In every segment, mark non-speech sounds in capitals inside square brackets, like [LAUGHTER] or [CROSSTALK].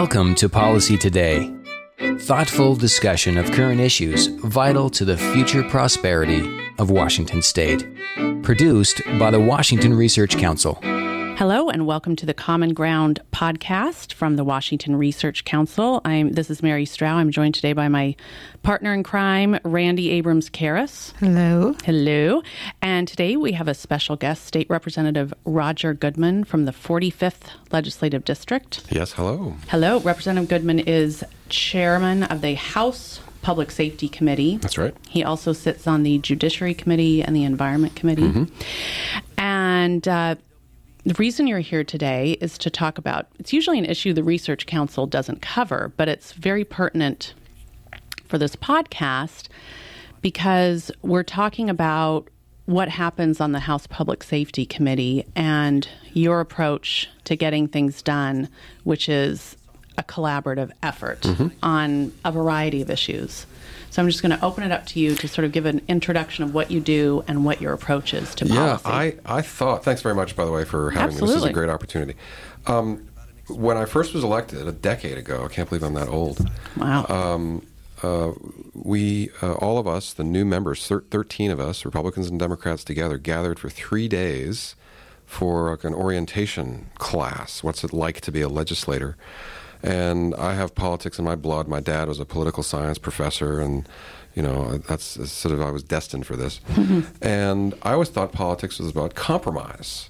Welcome to Policy Today. Thoughtful discussion of current issues vital to the future prosperity of Washington State. Produced by the Washington Research Council. Hello and welcome to the Common Ground podcast from the Washington Research Council. I'm this is Mary Strauh. I'm joined today by my partner in crime, Randy Abrams Karras. Hello. Hello. And today we have a special guest, State Representative Roger Goodman from the 45th Legislative District. Yes, hello. Hello. Representative Goodman is chairman of the House Public Safety Committee. That's right. He also sits on the Judiciary Committee and the Environment Committee. Mm-hmm. And uh, the reason you're here today is to talk about it's usually an issue the Research Council doesn't cover, but it's very pertinent for this podcast because we're talking about what happens on the House Public Safety Committee and your approach to getting things done, which is a collaborative effort mm-hmm. on a variety of issues. So I'm just going to open it up to you to sort of give an introduction of what you do and what your approach is to policy. Yeah. I, I thought, thanks very much, by the way, for having me. This is a great opportunity. Um, when I first was elected a decade ago, I can't believe I'm that old. wow. Um, uh, we, uh, all of us, the new members, thir- 13 of us, Republicans and Democrats together, gathered for three days for like an orientation class. What's it like to be a legislator? And I have politics in my blood. My dad was a political science professor, and you know that's sort of I was destined for this. and I always thought politics was about compromise.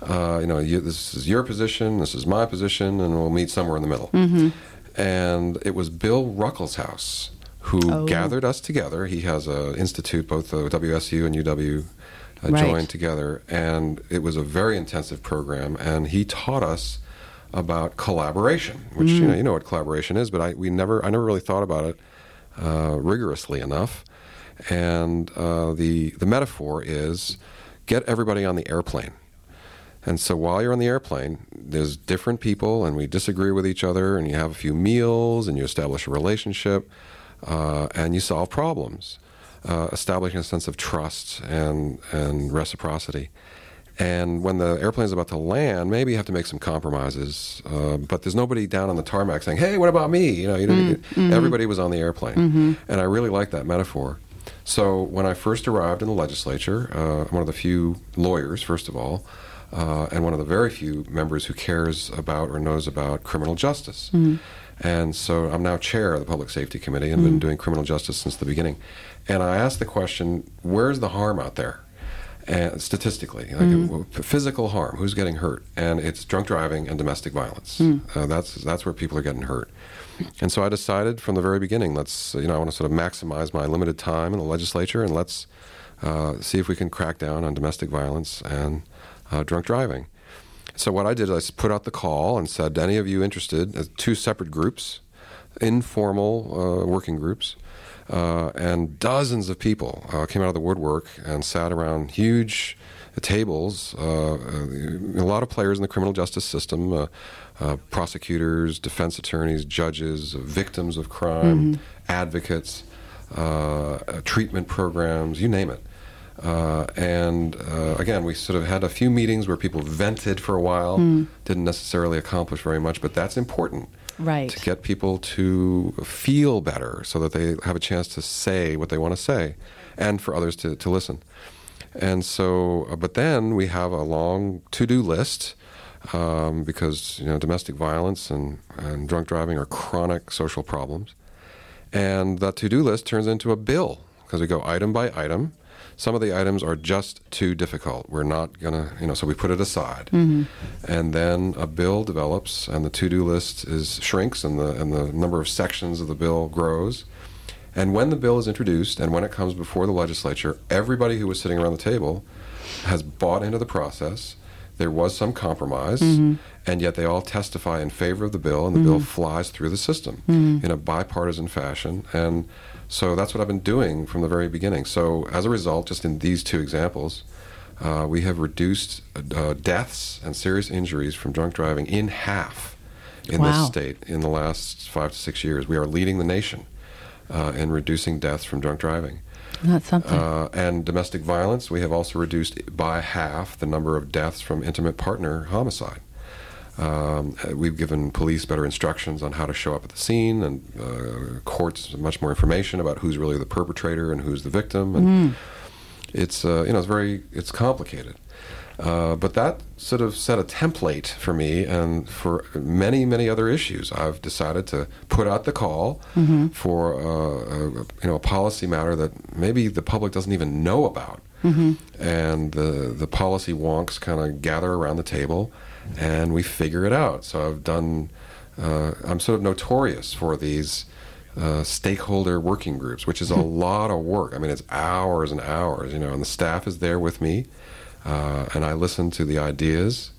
Uh, you know, you, this is your position, this is my position, and we'll meet somewhere in the middle. And it was Bill Ruckelshaus who Oh. gathered us together. He has an institute, both uh, WSU and UW uh, Right. joined together, and it was a very intensive program. And he taught us about collaboration, which you know you know what collaboration is, but I we never I never really thought about it uh, rigorously enough. And uh, the the metaphor is get everybody on the airplane. And so while you're on the airplane, there's different people, and we disagree with each other, and you have a few meals, and you establish a relationship, uh, and you solve problems, uh, establishing a sense of trust and and reciprocity. And when the airplane is about to land, maybe you have to make some compromises, uh, but there's nobody down on the tarmac saying, "Hey, what about me?" You know, you know everybody was on the airplane, and I really like that metaphor. So when I first arrived in the legislature, uh, I'm one of the few lawyers, first of all, uh, and one of the very few members who cares about or knows about criminal justice. And so I'm now chair of the Public Safety Committee and been doing criminal justice since the beginning. And I asked the question, where's the harm out there? And statistically, like w- physical harm, who's getting hurt? And it's drunk driving and domestic violence. Uh, that's that's where people are getting hurt. And so I decided from the very beginning, let's you know I want to sort of maximize my limited time in the legislature, and let's uh, see if we can crack down on domestic violence and uh, drunk driving. So what I did is I put out the call and said, any of you interested? Uh, two separate groups, informal uh, working groups, uh, and dozens of people uh, came out of the woodwork and sat around huge tables. Uh, uh, a lot of players in the criminal justice system, uh, uh, prosecutors, defense attorneys, judges, victims of crime, advocates, uh, uh, treatment programs, you name it. Uh, and uh, again, we sort of had a few meetings where people vented for a while, didn't necessarily accomplish very much, but that's important right. to get people to feel better so that they have a chance to say what they want to say and for others to, to listen. And so, uh, but then we have a long to do list um, because you know domestic violence and, and drunk driving are chronic social problems. And that to do list turns into a bill because we go item by item. Some of the items are just too difficult. We're not going to, you know, so we put it aside. Mm-hmm. And then a bill develops and the to do list is shrinks and the, and the number of sections of the bill grows. And when the bill is introduced and when it comes before the legislature, everybody who was sitting around the table has bought into the process. There was some compromise, mm-hmm. and yet they all testify in favor of the bill, and the bill mm-hmm. flies through the system in a bipartisan fashion. And so that's what I've been doing from the very beginning. So as a result, just in these two examples, uh, we have reduced uh, deaths and serious injuries from drunk driving in half in Wow. this state in the last five to six years. We are leading the nation uh, in reducing deaths from drunk driving. That's something. Uh, and domestic violence, we have also reduced by half the number of deaths from intimate partner homicide. Um, uh, we've given police better instructions on how to show up at the scene, and uh, courts much more information about who's really the perpetrator and who's the victim. And it's uh, you know it's very it's complicated. Uh, but that sort of set a template for me and for many, many other issues. I've decided to put out the call for uh, a, you know a policy matter that maybe the public doesn't even know about, and the the policy wonks kind of gather around the table, and we figure it out. So I've done. Uh, I'm sort of notorious for these. Uh, stakeholder working groups, which is a lot of work. I mean, it's hours and hours, you know, and the staff is there with me, uh, and I listen to the ideas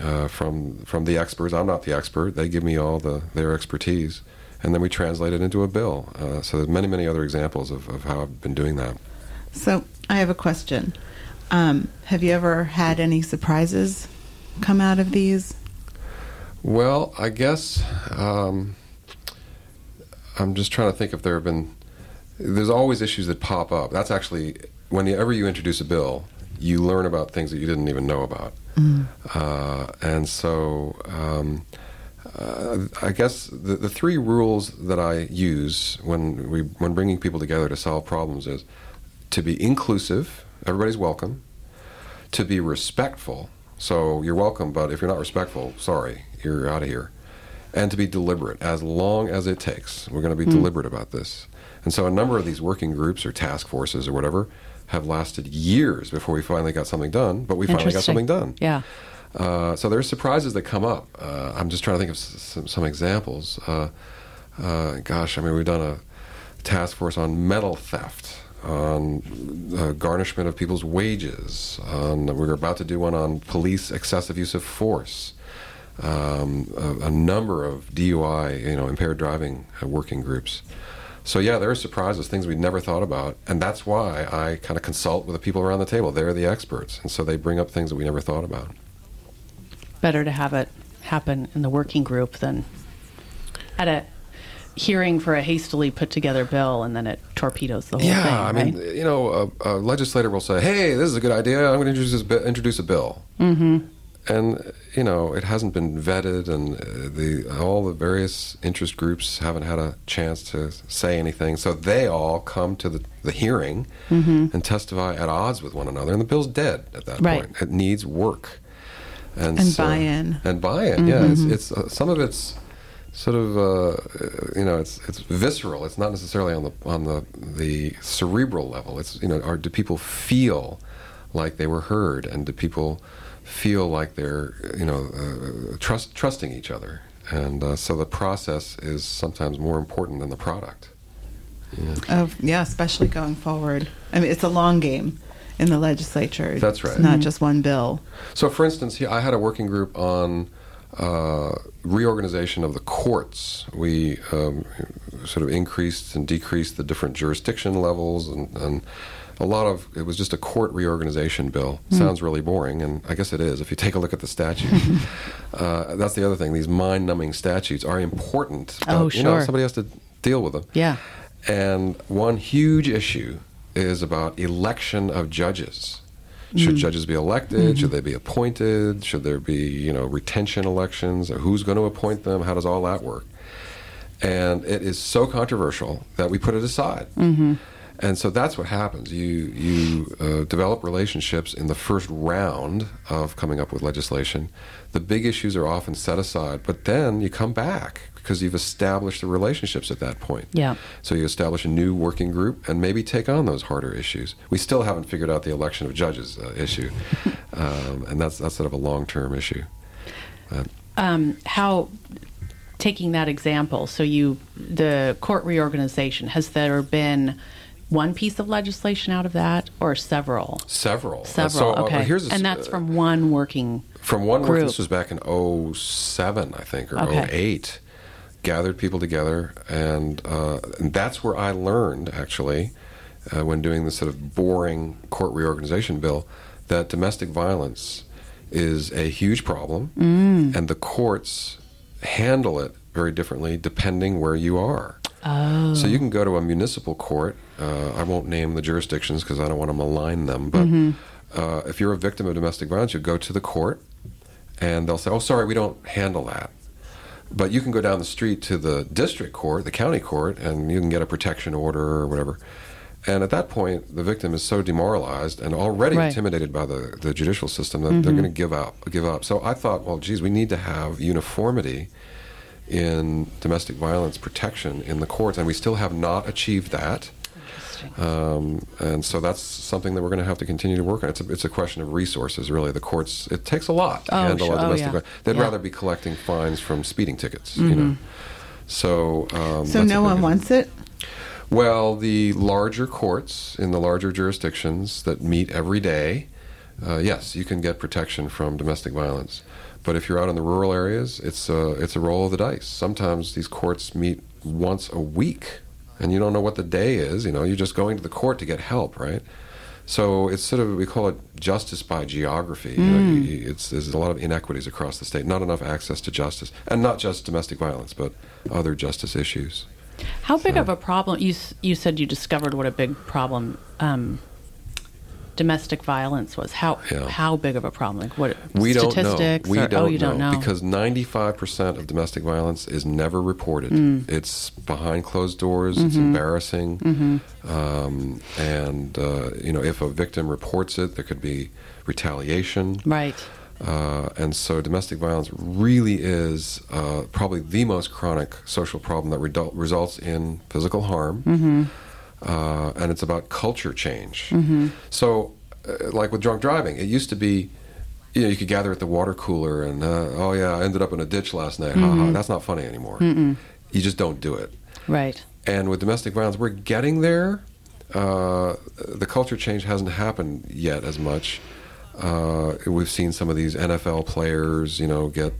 uh, from from the experts. I'm not the expert; they give me all the their expertise, and then we translate it into a bill. Uh, so there's many, many other examples of, of how I've been doing that. So I have a question. Um, have you ever had any surprises come out of these? Well, I guess um, I'm just trying to think if there have been. There's always issues that pop up. That's actually whenever you introduce a bill, you learn about things that you didn't even know about, uh, and so. Um, uh, I guess the, the three rules that I use when we when bringing people together to solve problems is to be inclusive, everybody's welcome, to be respectful. So you're welcome, but if you're not respectful, sorry, you're out of here. And to be deliberate, as long as it takes. We're going to be deliberate about this. And so a number of these working groups or task forces or whatever have lasted years before we finally got something done, but we finally got something done. Yeah. Uh, so there's surprises that come up. Uh, I'm just trying to think of s- some, some examples. Uh, uh, gosh, I mean, we've done a task force on metal theft, on uh, garnishment of people's wages. On, we're about to do one on police excessive use of force. Um, a, a number of DUI, you know, impaired driving uh, working groups. So yeah, there are surprises, things we'd never thought about, and that's why I kind of consult with the people around the table. They're the experts, and so they bring up things that we never thought about. Better to have it happen in the working group than at a hearing for a hastily put together bill and then it torpedoes the whole yeah, thing. I mean, right? you know, a, a legislator will say, "Hey, this is a good idea. I'm going to introduce this bi- introduce a bill." Mm-hmm. And you know, it hasn't been vetted, and uh, the all the various interest groups haven't had a chance to say anything. So they all come to the, the hearing and testify at odds with one another, and the bill's dead at that Right. point. It needs work and, And so- buy-in. and buy-in. Yeah, it's, it's uh, some of it's sort of uh, you know it's it's visceral. It's not necessarily on the on the the cerebral level. It's you know, are do people feel like they were heard, and do people feel like they're you know uh, trust trusting each other? And uh, so the process is sometimes more important than the product. Of yeah, especially going forward. I mean, it's a long game in the legislature. That's right. It's not just one bill. So, for instance, I had a working group on uh, reorganization of the courts. We um, sort of increased and decreased the different jurisdiction levels, and, and a lot of it was just a court reorganization bill. Sounds really boring, and I guess it is if you take a look at the statute. [LAUGHS] uh, that's the other thing. These mind-numbing statutes are important. But, Oh, You know, sure. somebody has to deal with them. Yeah. And one huge issue is about election of judges. Should mm. judges be elected? Should mm-hmm. they be appointed? Should there be, you know, retention elections? Or who's going to appoint them? How does all that work? And it is so controversial that we put it aside. Mm-hmm. And so that's what happens. You you uh, develop relationships in the first round of coming up with legislation. The big issues are often set aside, but then you come back because you've established the relationships at that point. Yeah. So you establish a new working group and maybe take on those harder issues. We still haven't figured out the election of judges uh, issue, [LAUGHS] um, and that's that's sort of a long term issue. um, how taking that example so you the court reorganization has there been one piece of legislation out of that or several Several. Uh, several so, uh, okay here's a, and that's from one working From one work, group. this was back in 07, I think, or Okay. 08. Gathered people together, and, uh, and that's where I learned, actually, uh, when doing this sort of boring court reorganization bill, that domestic violence is a huge problem, Mm. and the courts handle it very differently depending where you are. oh So you can go to a municipal court. Uh, I won't name the jurisdictions because I don't want to malign them. But Mm-hmm. uh, if you're a victim of domestic violence, you go to the court, and they'll say, "Oh, sorry, we don't handle that." But you can go down the street to the district court, the county court, and you can get a protection order or whatever. And at that point, the victim is so demoralized and already Right. intimidated by the, the judicial system that they're mm-hmm. going to give up. Give up. So I thought, well, geez, we need to have uniformity in domestic violence protection in the courts, and we still have not achieved that. Um, and so that's something that we're going to have to continue to work on. It's a, it's a question of resources, really. The courts, it takes a lot to Oh, handle sure. a Oh, domestic yeah. violence. They'd Yeah. Mm-hmm. rather be collecting fines from speeding tickets, you know. So, um, So no one wants it? well, the larger courts in the larger jurisdictions that meet every day, uh, yes, you can get protection from domestic violence. But if you're out in the rural areas, it's a, it's a roll of the dice. Sometimes these courts meet once a week, and you don't know what the day is. You know, you're just going to the court to get help, right? So it's sort of we call it justice by geography. You know, you- you- it's there's a lot of inequities across the state, not enough access to justice, and not just domestic violence, but other justice issues. How big of a problem? You you said you discovered what a big problem um, domestic violence was. How Yeah. how big of a problem? Like what We don't know. We or, don't oh, you don't know. because 95% of domestic violence is never reported. Mm. It's behind closed doors. Mm-hmm. It's embarrassing. Um, and uh, you know, if a victim reports it, there could be retaliation. right. Uh, and so, domestic violence really is uh, probably the most chronic social problem that redul- results in physical harm. Mm-hmm. Uh, and it's about culture change. So, uh, like with drunk driving, it used to be, you know, you could gather at the water cooler and, uh, oh yeah, I ended up in a ditch last night. Ha ha. That's not funny anymore. You just don't do it. Right. And with domestic violence, we're getting there. Uh, the culture change hasn't happened yet as much. Uh, we've seen some of these NFL players, you know, get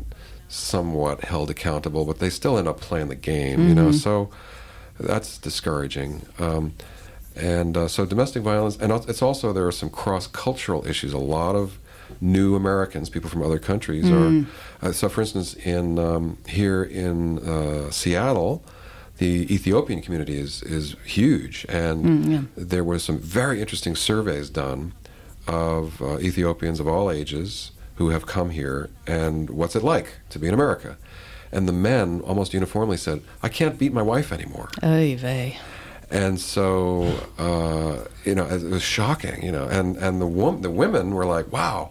somewhat held accountable, but they still end up playing the game, you know. So that's discouraging. Um, and uh, so domestic violence, and it's also there are some cross-cultural issues. A lot of new Americans, people from other countries, are. Uh, so, for instance, in um, here in uh, Seattle, the Ethiopian community is is huge, and there were some very interesting surveys done of uh, Ethiopians of all ages who have come here, and what's it like to be in America. And the men almost uniformly said, "I can't beat my wife anymore." Oy vey. and so uh, you know it was shocking you know and and the wom- the women were like wow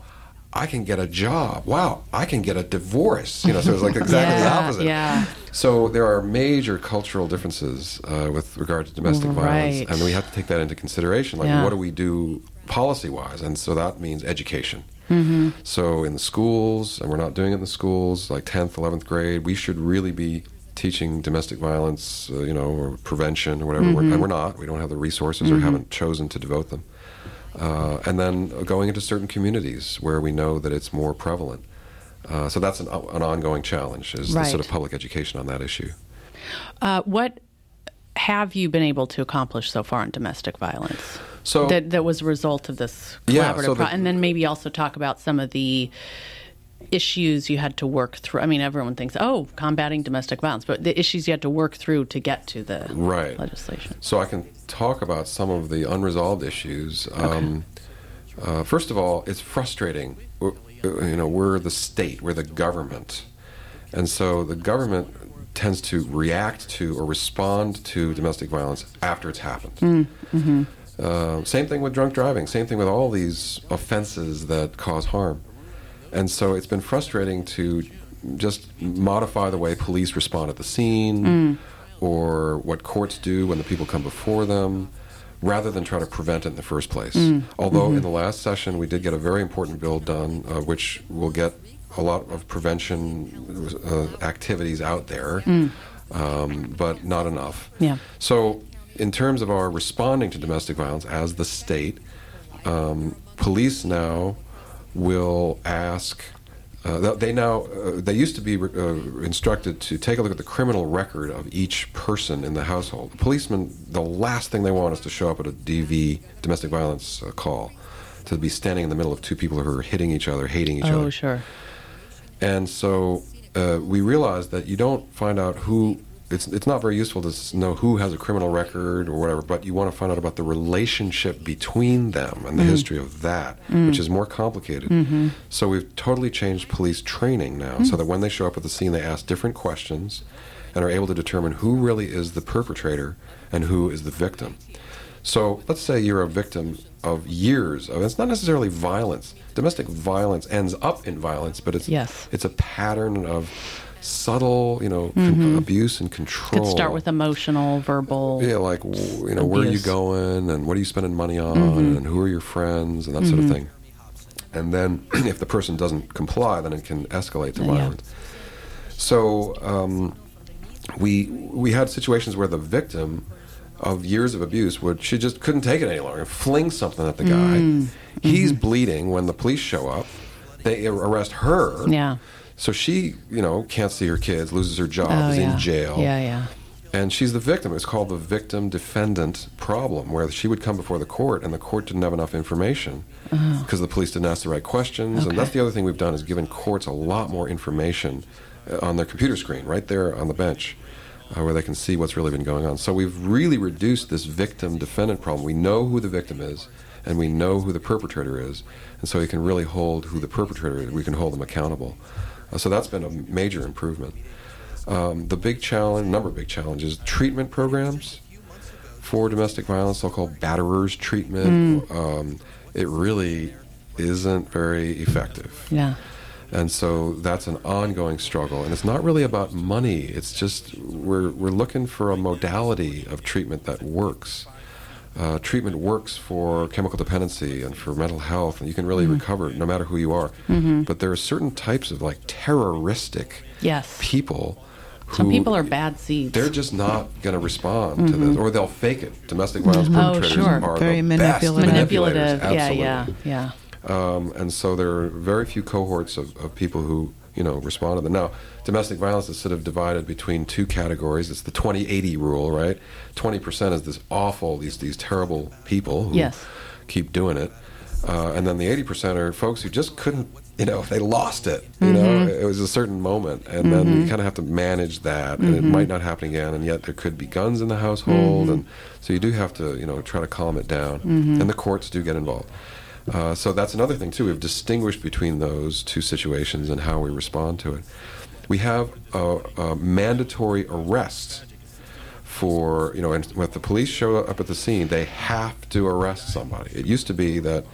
I can get a job wow I can get a divorce you know so it was like exactly the [LAUGHS] opposite yeah. so there are major cultural differences uh, with regard to domestic violence and we have to take that into consideration like Yeah. what do we do policy wise and so that means education Mm-hmm. so in the schools, and we're not doing it in the schools, like 10th, 11th grade, we should really be teaching domestic violence, uh, you know, or prevention or whatever. We're, and we're not. We don't have the resources or haven't chosen to devote them. Uh, and then going into certain communities where we know that it's more prevalent. Uh, so that's an, an ongoing challenge, is the sort of public education on that issue. Uh, what have you been able to accomplish so far in domestic violence? So that that was a result of this Yeah, collaborative so pro- the- and then maybe also talk about some of the issues you had to work through. I mean, everyone thinks, "Oh, combating domestic violence," but the issues you had to work through to get to the Right. legislation. So I can talk about some of the unresolved issues. Um, uh, first of all, it's frustrating. We're, you know, we're the state, we're the government, and so the government tends to react to or respond to domestic violence after it's happened. Uh, same thing with drunk driving. Same thing with all these offenses that cause harm. And so it's been frustrating to just modify the way police respond at the scene or what courts do when the people come before them rather than try to prevent it in the first place. Although in the last session we did get a very important bill done, uh, which will get a lot of prevention uh, activities out there, um, but not enough. Yeah. So, in terms of our responding to domestic violence as the state, um, police now will ask. Uh, they now uh, they used to be uh, instructed to take a look at the criminal record of each person in the household. The policeman, the last thing they want is to show up at a DV domestic violence uh, call, to be standing in the middle of two people who are hitting each other, hating each Oh, other. Oh, sure. And so uh, we realized that you don't find out who it's it's not very useful to know who has a criminal record or whatever, but you want to find out about the relationship between them and the mm. history of that, mm. which is more complicated. Mm-hmm. So we've totally changed police training now, mm. so that when they show up at the scene, they ask different questions and are able to determine who really is the perpetrator and who is the victim. So let's say you're a victim of years of it's not necessarily violence. Domestic violence ends up in violence, but it's Yes. it's a pattern of subtle, you know, con- abuse and control. Could start with emotional, verbal. yeah, like you know, where are you going, and what are you spending money on, Mm-hmm. and who are your friends, and that sort of thing. And then, [CLEARS THROAT] if the person doesn't comply, then it can escalate to Yeah. violence. So um, we we had situations where the victim of years of abuse would she just couldn't take it any longer and fling something at the guy. Mm. He's Mm-hmm. bleeding when the police show up. They arrest her. Yeah. So she, you know, can't see her kids, loses her job, Oh, is yeah. in jail. Yeah, yeah. And she's the victim. It's called the victim defendant problem, where she would come before the court and the court didn't have enough information because the police didn't ask the right questions. And that's Oh. The other thing we've done is given courts a lot more information uh, on their computer screen, right there on the bench, uh, where they can see what's really been going on. So we've really reduced this victim defendant problem. We know who the victim is and we know who the perpetrator is. And so we can really hold who the perpetrator is. We can hold them accountable. Uh, so that's been a major improvement. Um, the big challenge, number of big challenges, treatment programs for domestic violence, so-called batterers treatment. Um, it really isn't very effective, Yeah. and so that's an ongoing struggle. And it's not really about money. It's just we're we're looking for a modality of treatment that works. Uh, treatment works for chemical dependency and for mental health, and you can really recover no matter who you are. But there are certain types of like terroristic Yes. people. Who Some people are bad seeds. they're just not going to respond to this, or they'll fake it. Domestic violence Oh, perpetrators sure. are Very the best manipulative. manipulative. manipulators. Yeah, Absolutely. yeah, yeah. Um, and so there are very few cohorts of, of people who you know respond to them. Now, domestic violence is sort of divided between two categories. It's the 20-80 rule, right? Twenty percent is this awful, these these terrible people who Yes. keep doing it, uh, and then the eighty percent are folks who just couldn't. You know, they lost it. You Mm-hmm. know, it was a certain moment, and then you kind of have to manage that, and Mm-hmm. it might not happen again. And yet, there could be guns in the household, and so you do have to, you know, try to calm it down. Mm-hmm. And the courts do get involved. Uh, so that's another thing too. We've distinguished between those two situations and how we respond to it. We have a, a mandatory arrest for you know, and when the police show up at the scene, they have to arrest somebody. It used to be that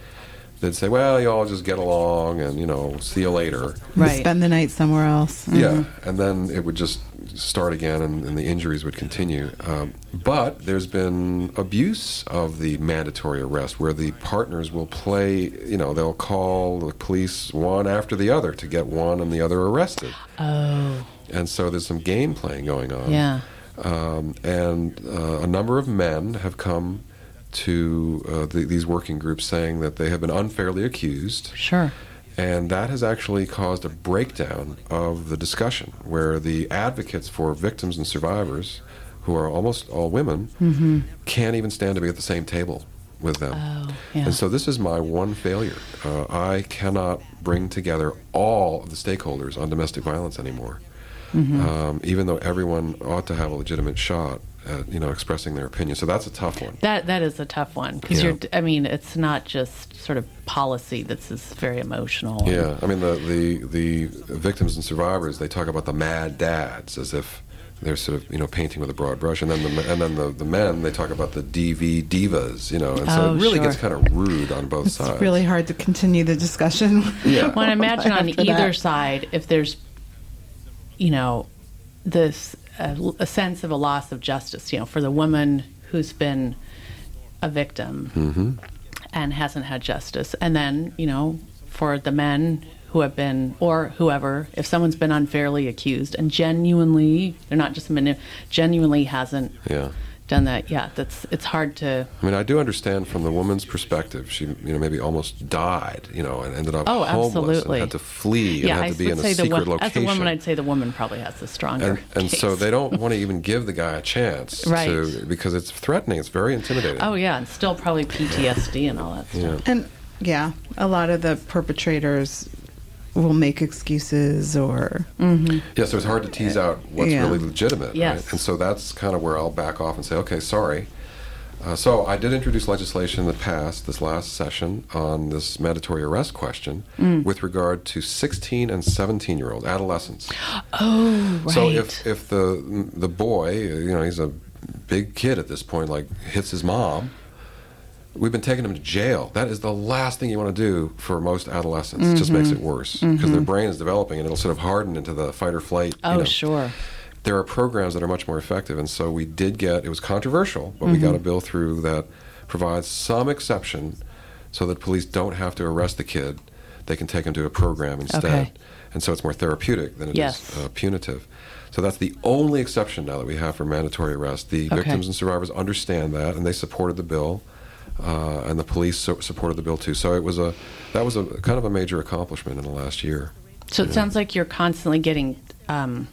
they'd say, "Well, you all just get along, and you know, see you later." Right. Spend the night somewhere else. Yeah, and then it would just start again, and, and the injuries would continue. Um, but there's been abuse of the mandatory arrest, where the partners will play. You know, they'll call the police one after the other to get one and the other arrested, Oh, and so there's some game playing going on. yeah. Um, and uh, a number of men have come to uh, the, these working groups saying that they have been unfairly accused. Sure. And that has actually caused a breakdown of the discussion where the advocates for victims and survivors, who are almost all women, can't even stand to be at the same table with them. Oh, yeah. And so this is my one failure. Uh, I cannot bring together all of the stakeholders on domestic violence anymore, Mm-hmm. um, even though everyone ought to have a legitimate shot at you know expressing their opinion. So that's a tough one. That that is a tough one because Yeah. you're. I mean, it's not just sort of policy that's is very emotional. Yeah, I mean the, the the victims and survivors they talk about the mad dads as if they're sort of you know painting with a broad brush, and then the and then the, the men they talk about the DV divas, you know, and so Oh, it really sure. gets kind of rude on both It's sides. really hard to continue the discussion. Yeah. Well, I imagine [LAUGHS] on either that. side, if there's, you know, this uh, a sense of a loss of justice, you know, for the woman who's been a victim Mm-hmm. and hasn't had justice, and then you know, for the men who have been or whoever, if someone's been unfairly accused and genuinely, they're not just mani- genuinely hasn't Yeah. Done that. Yeah, that's it's hard to. I mean, I do understand from the woman's perspective. She, you know, maybe almost died, you know, and ended up Oh, homeless absolutely. and had to flee yeah, and I had to be in a secret wo- as location. a woman, I'd say the woman probably has the stronger. and, and so they don't want to even give the guy a chance Right. to because it's threatening. It's very intimidating. Oh yeah, and still probably PTSD and all that stuff. yeah. And yeah, a lot of the perpetrators will make excuses or Yeah, so it's hard to tease out what's Yeah. really legitimate. Yes. Right? And so that's kind of where I'll back off and say, okay, sorry. Uh, so I did introduce legislation that passed this last session on this mandatory arrest question Mm. with regard to 16 and 17 year old adolescents. [GASPS] Oh, right. So if if the the boy, you know, he's a big kid at this point, like hits his mom, we've been taking them to jail. That is the last thing you want to do for most adolescents. It just Mm-hmm. makes it worse because their brain is developing and it'll sort of harden into the fight or flight. you oh, know. sure. There are programs that are much more effective, and so we did get. It was controversial, but we got a Mm-hmm. bill through that provides some exception, so that police don't have to arrest the kid. They can take him to a program instead, Okay. and so it's more therapeutic than it is Yes. uh, punitive. So that's the only exception now that we have for mandatory arrest. The Okay. victims and survivors understand that, and they supported the bill, uh, and the police so- supported the bill too. So it was a that was a kind of a major accomplishment in the last year. So it sounds like you're constantly getting um,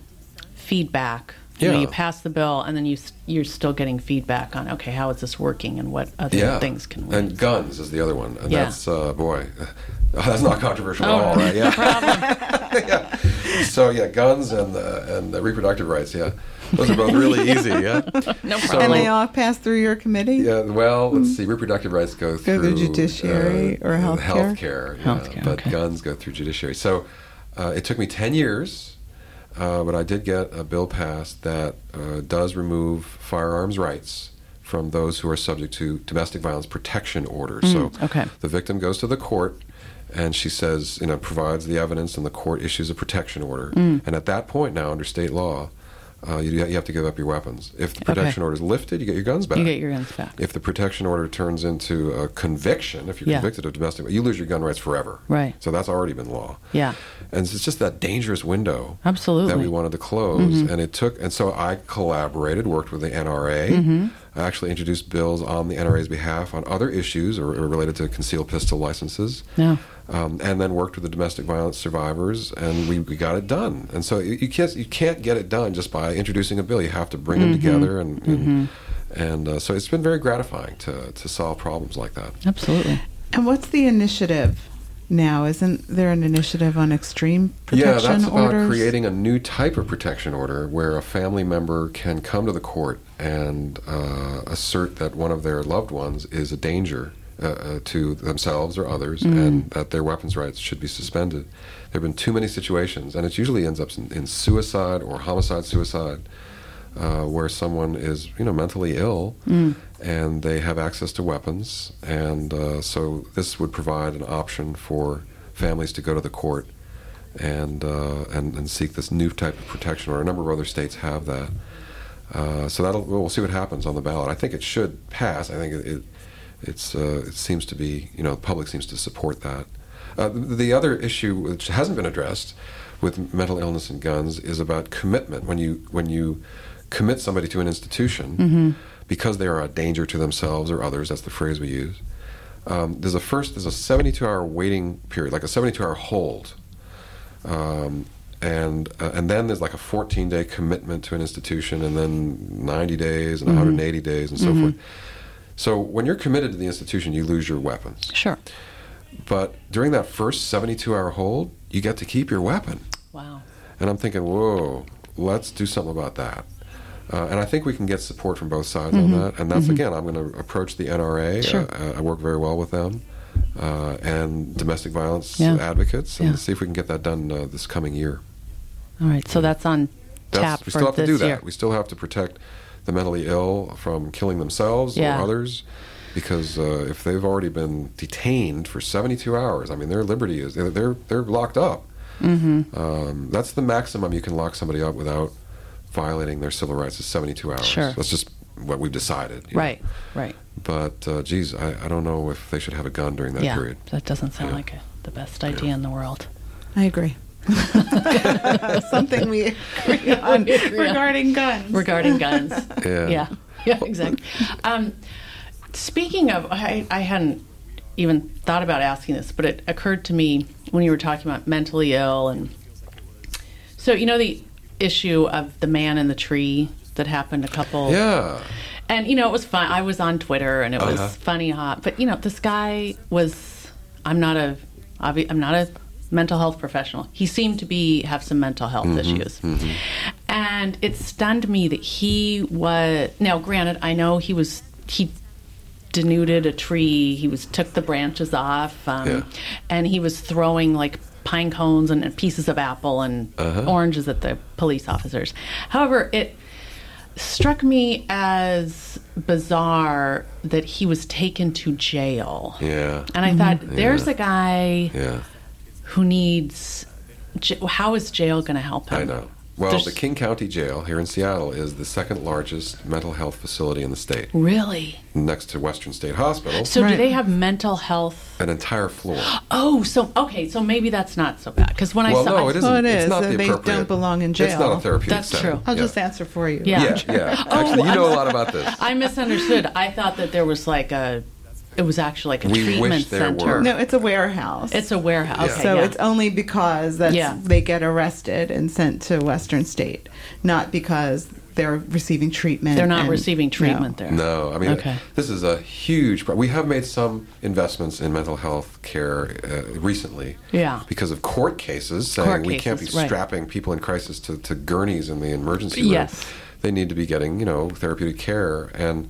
feedback. You, know, Yeah. you pass the bill, and then you you're still getting feedback on okay, how is this working, and what other yeah. things can we? And guns is the other one, and Yeah. that's uh, boy, [LAUGHS] that's not controversial Oh, at all, right? no Yeah. [LAUGHS] problem. [LAUGHS] yeah. So yeah, guns and uh, and the reproductive rights. Yeah, those are both really easy. Yeah. no So- problem. and they all pass through your committee. Yeah. Well, let's see. Reproductive rights go through go through judiciary or healthcare? Healthcare. Yeah, Healthcare, but okay. guns go through judiciary. So uh, it took me ten years. Uh, but I did get a bill passed that uh, does remove firearms rights from those who are subject to domestic violence protection orders. so Mm, okay. the victim goes to the court and she says, you know, provides the evidence, and the court issues a protection order. Mm. And at that point, now under state law, uh, you, you have to give up your weapons. If the protection order is lifted, you get your guns back. you get your guns back. If the protection order turns into a conviction, if you're Yeah. convicted of domestic, you lose your gun rights forever. Right. So that's already been law. Yeah. And it's just that dangerous window Absolutely. that we wanted to close. And it took, and so I collaborated, worked with the NRA. I actually introduced bills on the NRA's behalf on other issues or, or related to concealed pistol licenses. No. Um, and then worked with the domestic violence survivors, and we, we got it done. And so you, you can't you can't get it done just by introducing a bill. You have to bring them together, and and, and uh, so it's been very gratifying to to solve problems like that. Absolutely. And what's the initiative now? Isn't there an initiative on extreme Yeah, protection that's about orders? creating a new type of protection order where a family member can come to the court and uh, assert that one of their loved ones is a danger uh, uh, to themselves or others and that their weapons rights should be suspended. There have been too many situations, and it usually ends up in, in suicide or homicide suicide. Uh, where someone is, you know, mentally ill, and they have access to weapons, and uh, so this would provide an option for families to go to the court and, uh, and and seek this new type of protection. Or a number of other states have that. Uh, so that'll we'll see what happens on the ballot. I think it should pass. I think it, it it's uh, it seems to be you know the public seems to support that. Uh, the, the other issue which hasn't been addressed with mental illness and guns is about commitment. When you when you commit somebody to an institution because they are a danger to themselves or others, that's the phrase we use. Um, there's a first there's a 72 hour waiting period, like a 72 hour hold um, and uh, and then there's like a 14 day commitment to an institution, and then 90 days and 180 days and so forth. So when you're committed to the institution, you lose your weapons. Sure. But during that first 72 hour hold, you get to keep your weapon. Wow. And I'm thinking, whoa, let's do something about that. Uh, and I think we can get support from both sides on that. And that's again, I'm going to approach the NRA. Sure. Uh, I work very well with them, uh, and domestic violence Yeah. advocates, and Yeah. see if we can get that done uh, this coming year. All right. So that's on That's, tap we still have to do that. year. We still have to protect the mentally ill from killing themselves Yeah. or others, because uh, if they've already been detained for 72 hours, I mean, their liberty is they're they're, they're locked up. Mm-hmm. Um, that's the maximum you can lock somebody up without violating their civil rights is 72 hours. Sure. That's just what we've decided. you know. Right. Right. But uh, geez, I, I don't know if they should have a gun during that yeah. period. That doesn't sound Yeah. like a, the best idea in the world. I agree. [LAUGHS] Something we agree on [LAUGHS] We agree on. regarding guns. regarding guns. [LAUGHS] Yeah. yeah, yeah, exactly. Um, speaking of, I, I hadn't even thought about asking this, but it occurred to me when you were talking about mentally ill, and so you know the issue of the man in the tree that happened a couple. Yeah. And you know, it was fun. I was on Twitter, and it was Uh-huh. funny hot. But you know, this guy was. I'm not a. I'm not a mental health professional. He seemed to be have some mental health Mm-hmm, issues, and it stunned me that he was. Now, granted, I know he was he denuded a tree. He was took the branches off, um, Yeah. and he was throwing like pine cones and pieces of apple and Uh-huh. oranges at the police officers. However, it struck me as bizarre that he was taken to jail. Yeah. And I thought, there's a guy Yeah. who needs. How is jail going to help him? I know. Well, There's- the King County Jail here in Seattle is the second largest mental health facility in the state, Really? next to Western State Hospital. So do they have mental health? an entire floor. Oh, so okay, so maybe that's not so bad because when I saw, no, it isn't. Well, it it's is. not the They appropriate. don't belong in jail. It's not a therapeutic That's setting. true. I'll yeah. just answer for you. Yeah. Yeah, yeah. [LAUGHS] Oh, you know I'm- a lot about this. [LAUGHS] I misunderstood. I thought that there was like a, it was actually like a We treatment wish there center. were. No, it's a warehouse. It's a warehouse. Yeah. Okay, so yeah. it's only because that's, Yeah. they get arrested and sent to Western State, not because they're receiving treatment. they're not and- receiving treatment no. there. No, I mean, Okay. this is a huge. Pro- we have made some investments in mental health care uh, recently. Yeah. Because of court cases saying Court we can't be cases, right. strapping people in crisis to, to gurneys in the emergency room. Yes. They need to be getting, you know, therapeutic care, and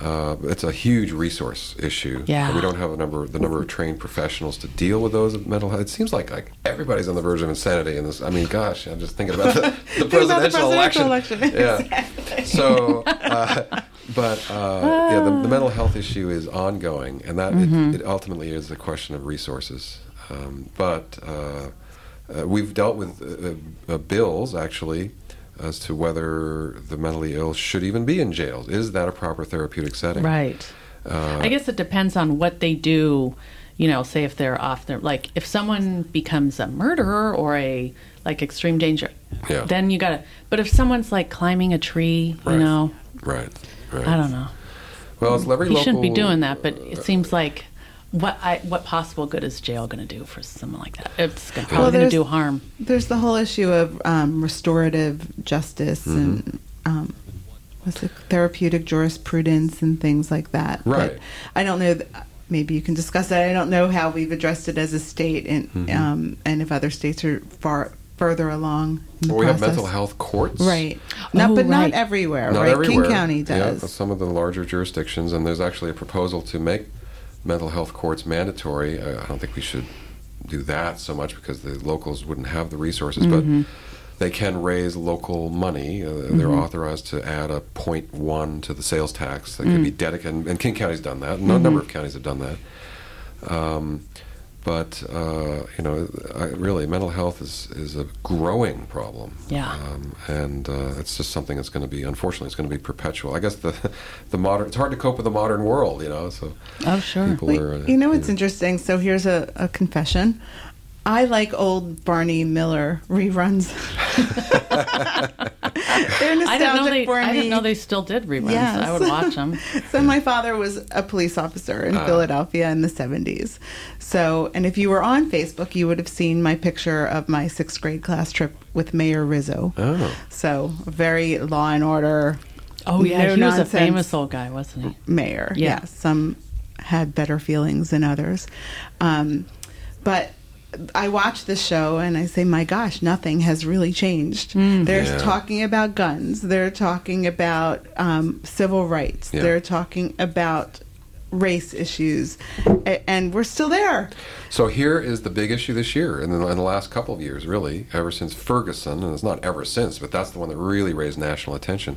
uh, it's a huge resource issue. Yeah. We don't have a number, the number of trained professionals to deal with those mental health. It seems like like everybody's on the verge of insanity in this. I mean, gosh, I'm just thinking about the, [LAUGHS] the about the presidential, presidential election. election. [LAUGHS] Yeah. So, uh, but uh, yeah, the, the mental health issue is ongoing, and that it, it ultimately is a question of resources. Um, but uh, uh, we've dealt with uh, uh, bills actually as to whether the mentally ill should even be in jails. Is that a proper therapeutic setting? Right. Uh, I guess it depends on what they do. You know, say if they're off their like if someone becomes a murderer or a like extreme danger, Yeah. then you gotta. But if someone's like climbing a tree, Right. you know, Right. Right. I don't know. Well, it's every He local. shouldn't be doing that. But it seems like what I what possible good is jail going to do for someone like that? It's gonna, probably going to do harm. There's the whole issue of um, restorative justice Mm-hmm. and um, what's it, therapeutic jurisprudence and things like that. Right. But I don't know. th- Maybe you can discuss that. I don't know how we've addressed it as a state, and Mm-hmm. um, and if other states are far further along. In the Well, we have mental health courts. Right. Not, Oh, but not everywhere. Not right. everywhere. King County Yeah, does. some of the larger jurisdictions, and there's actually a proposal to make mental health courts mandatory. Uh, I don't think we should do that so much because the locals wouldn't have the resources, Mm-hmm. but they can raise local money. Uh, They're authorized to add a 0.1 to the sales tax that Mm. could be dedicated, and King County's done that. Mm-hmm. number of counties have done that. Um, but uh, you know, I, really, mental health is is a growing problem. Yeah. Um, and uh, it's just something that's going to be, unfortunately, it's going to be perpetual. I guess the [LAUGHS] the modern, it's hard to cope with the modern world, you know. So Oh sure. people Wait, are. you know what's interesting? So here's a, a confession. I like old Barney Miller reruns. [LAUGHS] [LAUGHS] They're nostalgic I didn't know they. for me. I didn't know they still did reruns. Yes. I would watch them. [LAUGHS] so my father was a police officer in Philadelphia in the 70s. So, and if you were on Facebook, you would have seen my picture of my sixth grade class trip with Mayor Rizzo. Oh. So, very law and order. Oh yeah, no he was a famous old guy, wasn't he? mayor. Yeah. Yeah. Some had better feelings than others. Um, but I watch the show and I say, my gosh, nothing has really changed. They're Yeah. talking about guns. They're talking about um, civil rights. Yeah. They're talking about race issues. A- and we're still there. So here is the big issue this year, and in in the last couple of years, really, ever since Ferguson, and it's not ever since, but that's the one that really raised national attention.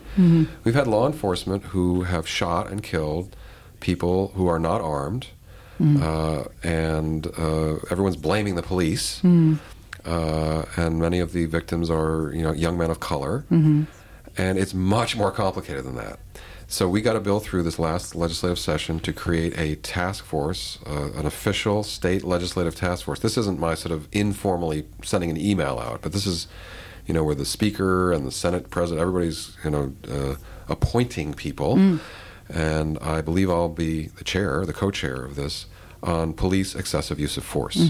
We've had law enforcement who have shot and killed people who are not armed, uh, and uh, everyone's blaming the police. Uh, and many of the victims are, you know, young men of color, and it's much more complicated than that. So we got a bill through this last legislative session to create a task force, uh, an official state legislative task force. This isn't my sort of informally sending an email out, but this is, you know, where the speaker and the Senate president, everybody's, you know, uh, appointing people, and I believe I'll be the chair, the co-chair of this on police excessive use of force.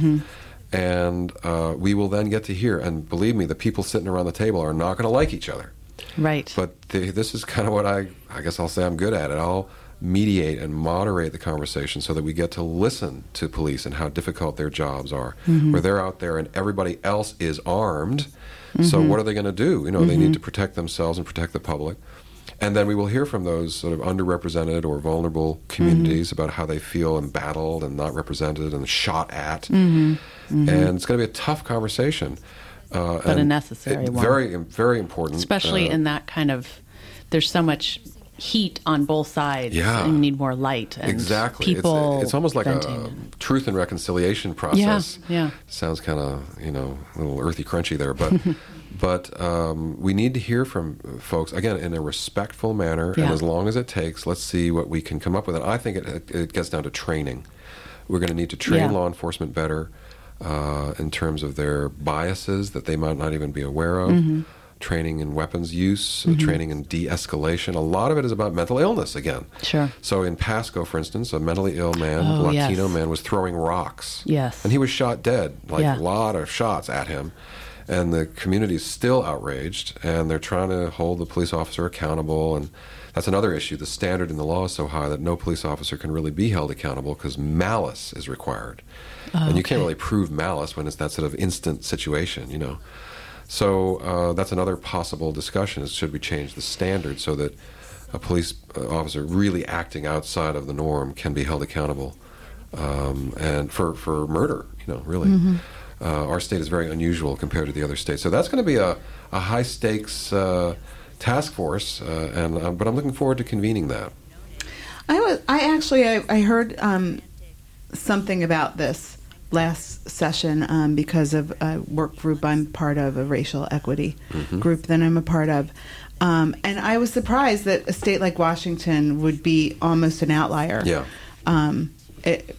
And uh, we will then get to hear, and believe me, the people sitting around the table are not going to like each other. Right. But the, this is kind of what I, I guess I'll say I'm good at it. I'll, mediate and moderate the conversation so that we get to listen to police and how difficult their jobs are. Mm-hmm. Where they're out there and everybody else is armed. So Mm-hmm. what are they going to do? You know, they need to protect themselves and protect the public. And then we will hear from those sort of underrepresented or vulnerable communities Mm-hmm. about how they feel embattled and not represented and shot at. Mm-hmm. And it's going to be a tough conversation. Uh, But a necessary it- one. Very, very important. especially Uh, in that kind of there's so much heat on both sides Yeah. and you need more light and Exactly. people it's, it's almost like venting. a truth and reconciliation process. Yeah. yeah. Sounds kind of you know a little earthy, crunchy there, but [LAUGHS] but um, we need to hear from folks again in a respectful manner, Yeah. and as long as it takes, let's see what we can come up with. And I think it, it gets down to training. We're going to need to train Yeah. law enforcement better uh, in terms of their biases that they might not even be aware of. Mm-hmm. Training in weapons use, uh, training in de-escalation. A lot of it is about mental illness again. Sure. So in Pasco, for instance, a mentally ill man, Oh, Latino yes. man, was throwing rocks. Yes. And he was shot dead, like Yeah. a lot of shots at him. And the community is still outraged, and they're trying to hold the police officer accountable. And that's another issue. The standard in the law is so high that no police officer can really be held accountable because malice is required. and you can't really prove malice when it's that sort of instant situation, you know. So uh, that's another possible discussion: is should we change the standard so that a police uh, officer really acting outside of the norm can be held accountable, um, and for for murder, you know, really. Uh, our state is very unusual compared to the other states, so that's going to be a, a high stakes uh, task force, uh, and uh, but I'm looking forward to convening that. I was. I actually. I, I heard um, something about this last session um, because of a work group I'm part of, a racial equity Mm-hmm. group that I'm a part of, um, and I was surprised that a state like Washington would be almost an outlier. Yeah. Um, it,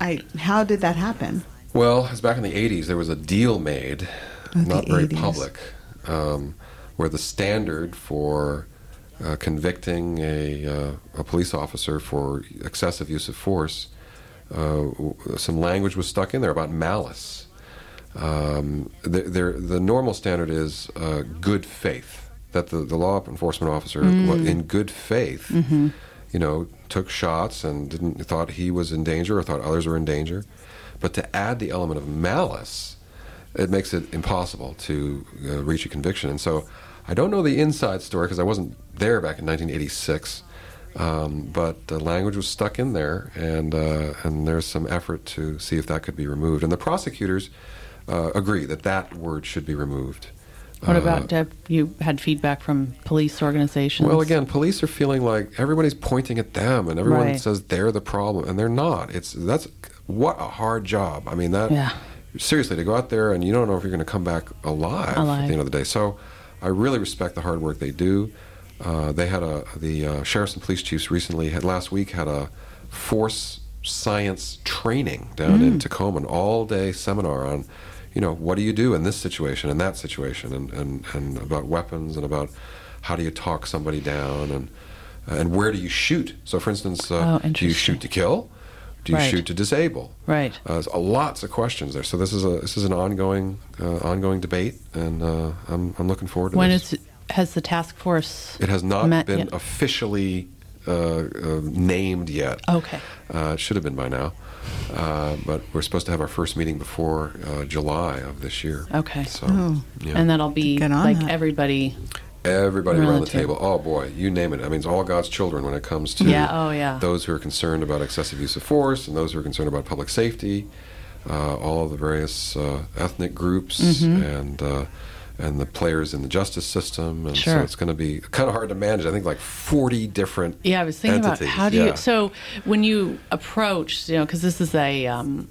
I. How did that happen? Well, as back in the 80s, there was a deal made, not very 80s. public, um, where the standard for uh, convicting a, uh, a police officer for excessive use of force, uh, some language was stuck in there about malice. Um, the, the normal standard is uh, good faith, that the, the law enforcement officer, wa- in good faith, you know, took shots and didn't thought he was in danger or thought others were in danger. But to add the element of malice, it makes it impossible to uh, reach a conviction. And so I don't know the inside story because I wasn't there back in 1986. Um, but the language was stuck in there, and uh, and there's some effort to see if that could be removed. And the prosecutors uh, agree that that word should be removed. what Uh, about have you had feedback from police organizations well, again, police are feeling like everybody's pointing at them, and everyone Right. says they're the problem, and they're not. It's that's what a hard job. I mean, that Yeah. seriously to go out there and you don't know if you're going to come back alive, at the end of the day. So, I really respect the hard work they do. Uh, they had a the uh, sheriffs and police chiefs recently had last week had a force science training down Mm. in Tacoma, an all day seminar on, you know, what do you do in this situation and that situation, and, and, and about weapons and about how do you talk somebody down and and where do you shoot? So, for instance, uh, Oh, do you shoot to kill? Do you Right. shoot to disable? right Uh, there's a lots of questions there. So this is a this is an ongoing uh, ongoing debate, and uh, I'm I'm looking forward to when this. is has the task force It has not met been yet? officially uh, uh, named yet. okay Uh, it should have been by now, uh, but we're supposed to have our first meeting before uh, July of this year. Okay. So Oh. yeah. and that'll be like that. everybody everybody Around around the table. Oh boy, you name it. I mean, it's all God's children when it comes to Yeah, oh, yeah. those who are concerned about excessive use of force and those who are concerned about public safety. Uh, all of the various uh, ethnic groups Mm-hmm. and uh, and the players in the justice system, and so Sure. it's going to be kind of hard to manage. I think like forty different. Yeah, I was thinking entities. about how do Yeah. you. So when you approach, you know, because this is a, um,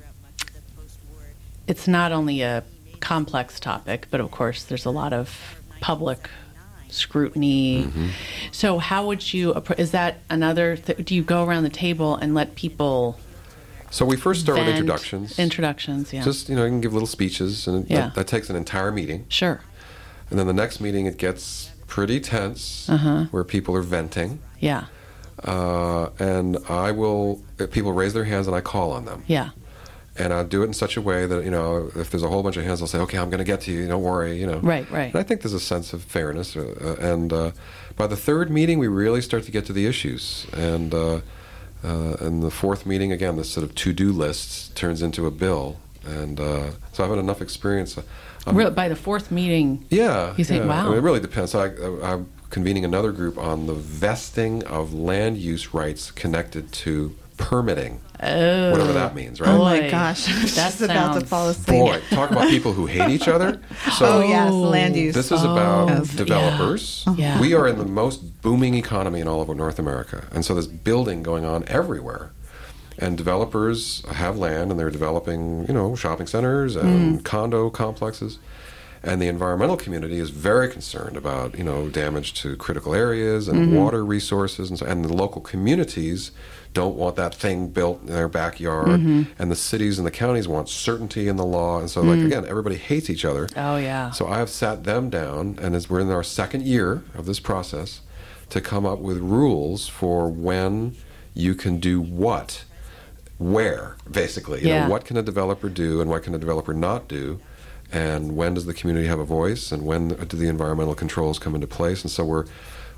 it's not only a complex topic, but of course there's a lot of public scrutiny. Mm-hmm. So how would you? Is that another? Th- do you go around the table and let people? So we first start with introductions. Introductions, yeah. Just you know, you can give little speeches, and Yeah. that, that takes an entire meeting. sure. And then the next meeting, it gets pretty tense, Uh-huh. where people are venting. Yeah. uh, and I will. People raise their hands, and I call on them, Yeah. And I'll do it in such a way that you know, if there's a whole bunch of hands, I'll say, "Okay, I'm going to get to you. Don't worry." You know, Right, right. And I think there's a sense of fairness, uh, uh, and uh, by the third meeting, we really start to get to the issues, and uh, uh, and the fourth meeting, again, this sort of to-do list turns into a bill, and uh, so I've had enough experience. I'm- Real, by the fourth meeting, yeah, You think, yeah. wow. I mean, it really depends. So I, I'm convening another group on the vesting of land use rights connected to permitting, oh, whatever that oh. means, right? Oh my gosh, I was just about to fall asleep. Boy, talk about people who hate each other. [LAUGHS] So Oh yes, land use. this is about Oh, developers. yeah. Oh. Yeah. We are in the most booming economy in all of North America, and so there's building going on everywhere. And developers have land, and they're developing, you know, shopping centers and hmm. condo complexes. And the environmental community is very concerned about, you know, damage to critical areas and mm-hmm. water resources, and, so, and the local communities don't want that thing built in their backyard. Mm-hmm. And the cities and the counties want certainty in the law. And so, like mm. again, everybody hates each other. Oh, yeah. So I have sat them down, and as we're in our second year of this process, to come up with rules for when you can do what, where, basically. You Yeah. know, what can a developer do, and what can a developer not do, and when does the community have a voice, and when do the environmental controls come into place? And so we're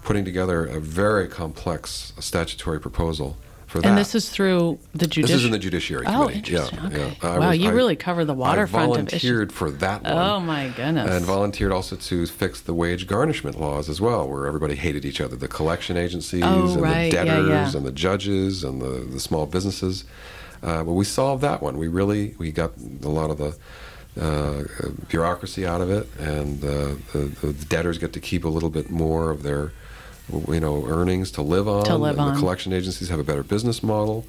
putting together a very complex statutory proposal for that. and this is through the judiciary. This is in the Judiciary Oh, Committee. interesting. Yeah, Okay. yeah. Wow, was- you I- really cover the waterfront I of issues. volunteered for that one. Oh my goodness! And volunteered also to fix the wage garnishment laws as well, where everybody hated each other. The collection agencies Oh, and right. the Yeah, debtors yeah. and the judges and the, the small businesses. Uh, but we solved that one. We really we got a lot of the uh, bureaucracy out of it, and uh, the, the debtors get to keep a little bit more of their you know earnings to live on. To live and on. The collection agencies have a better business model.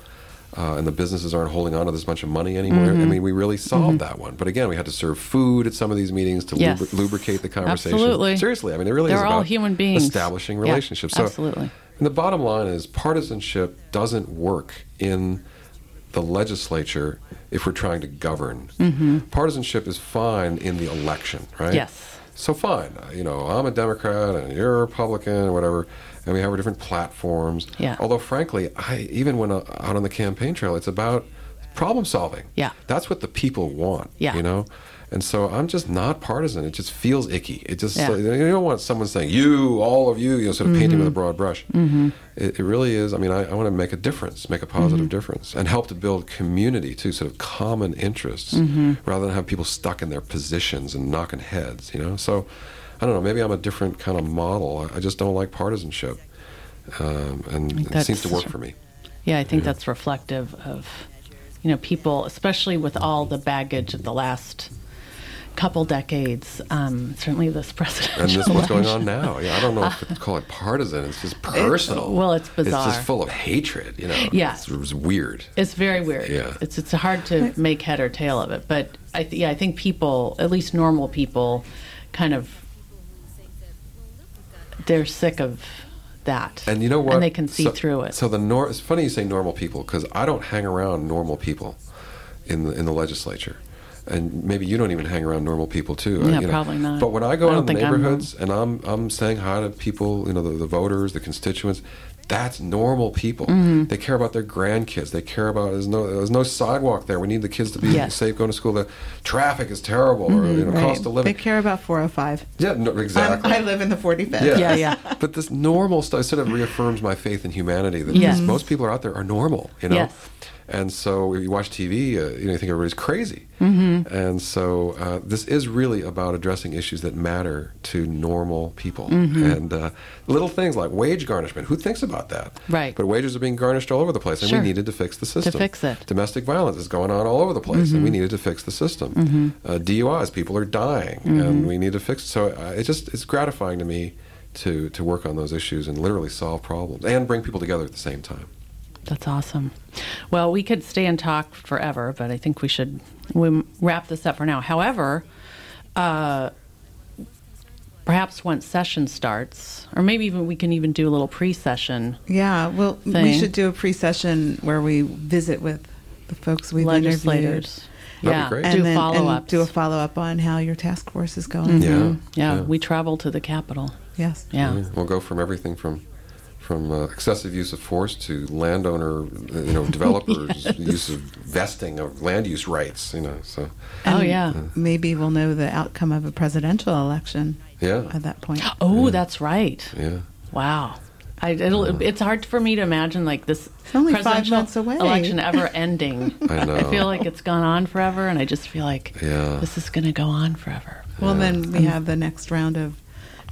Uh, and the businesses aren't holding on to this bunch of money anymore. Mm-hmm. I mean, we really solved that one. But again, we had to serve food at some of these meetings to Yes. lubri- lubricate the conversation. Absolutely. Seriously, I mean, it really They're is all about human beings. establishing Yeah, relationships. so, absolutely. And the bottom line is partisanship doesn't work in the legislature if we're trying to govern. Partisanship is fine in the election, right? Mm-hmm. Yes. So fine, uh, you know, I'm a Democrat and you're a Republican or whatever, and we have our different platforms. Yeah. Although, frankly, I even when uh, out on the campaign trail, it's about problem solving. Yeah. That's what the people want. Yeah. You know. And so I'm just not partisan. It just feels icky. It just Yeah. you don't want someone saying you, all of you, you know, sort of painting with a broad brush. Mm-hmm. It, it really is. I mean, I, I want to make a difference, make a positive Mm-hmm. difference, and help to build community too, sort of common interests, Mm-hmm. rather than have people stuck in their positions and knocking heads. You know. So I don't know. Maybe I'm a different kind of model. I, I just don't like partisanship, um, and it seems to work for me. Yeah, I think that's reflective of, you know, people, especially with all the baggage of the last couple decades. Um, certainly, this presidential. And this is what's going on now. Yeah, I don't know if [LAUGHS] to call it partisan. It's just personal. well, it's bizarre. It's just full of hatred. You know. Yeah. It's, it's weird. It's very weird. Yeah. It's it's hard to make head or tail of it, but I th- yeah I think people, at least normal people, kind of they're sick of that. And you know what? And they can see So- through it. So the nor- it's funny you say normal people because I don't hang around normal people in the in the legislature. And maybe you don't even hang around normal people too. uh, Yeah, know. probably not. But when I go I out in the think I'm neighborhoods and I'm I'm saying hi to people, you know, the, the voters, the constituents, that's normal people. Mm-hmm. They care about their grandkids. They care about there's no there's no sidewalk there. We need the kids to be Yes. safe going to school. The traffic is terrible, or you know, Right. cost of living. They care about 405. yeah, no, I'm, exactly. I live in the 45th. Yeah, yeah. yeah. [LAUGHS] But this normal stuff sort of reaffirms my faith in humanity that Yes. most people are out there are normal, you know. Yes. And so if you watch TV, uh, you know, you think everybody's crazy. Mm-hmm. And so uh, this is really about addressing issues that matter to normal people. Mm-hmm. And uh, little things like wage garnishment. Who thinks about that? Right. But wages are being garnished all over the place, and Sure. we needed to fix the system. To fix it. Domestic violence is going on all over the place, Mm-hmm. and we needed to fix the system. Uh, DUIs, people are dying, Mm-hmm. and we need to fix. it. So uh, it just it's gratifying to me to to work on those issues and literally solve problems and bring people together at the same time. That's awesome. Well, we could stay and talk forever, but I think we should we wrap this up for now. However, uh, perhaps once session starts, or maybe even we can even do a little pre-session Yeah, well, we should do a pre-session where we visit with the folks we've interviewed. legislators. That'd yeah, great. do And then follow and ups. do a follow-up on how your task force is going. Yeah, yeah, we travel to the capital. Yes. Yeah. Yeah, We'll go from everything from from uh, excessive use of force to landowner, uh, you know, [LAUGHS] developers' use of vesting of land use rights. You know, so oh yeah. Maybe we'll know the outcome of a presidential election yeah, at that point. Oh, that's right. yeah. Wow. I, it'll, it's hard for me to imagine like this only presidential months away. election ever [LAUGHS] ending. I know. I feel like it's gone on forever, and I just feel like Yeah. this is going to go on forever. Well, then we have the next round of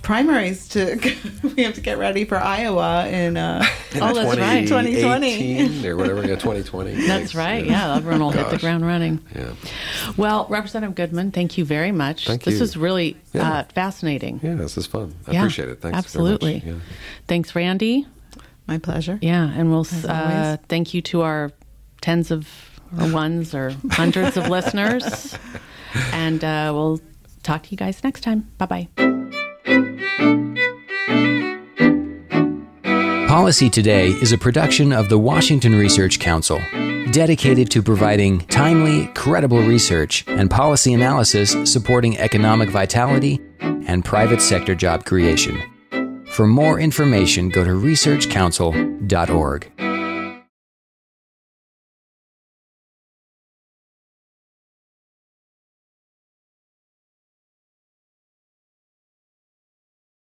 primaries to. [LAUGHS] we have to get ready for Iowa in. Uh, Oh, that's right. 2020. or whatever. Yeah, 2020. [LAUGHS] That's Thanks. right. Yeah, everyone will hit the ground running. Yeah. Well, Representative Goodman, thank you very much. Thank this you. is really Yeah. uh, fascinating. Yeah, this is fun. I Yeah, appreciate it. Thanks. Absolutely. Yeah. Thanks, Randy. My pleasure. Yeah, and we'll uh, thank you to our tens of or ones or [LAUGHS] hundreds of listeners, and uh, we'll talk to you guys next time. Bye bye. Policy Today is a production of the Washington Research Council, dedicated to providing timely, credible research and policy analysis supporting economic vitality and private sector job creation. For more information, go to researchcouncil.org.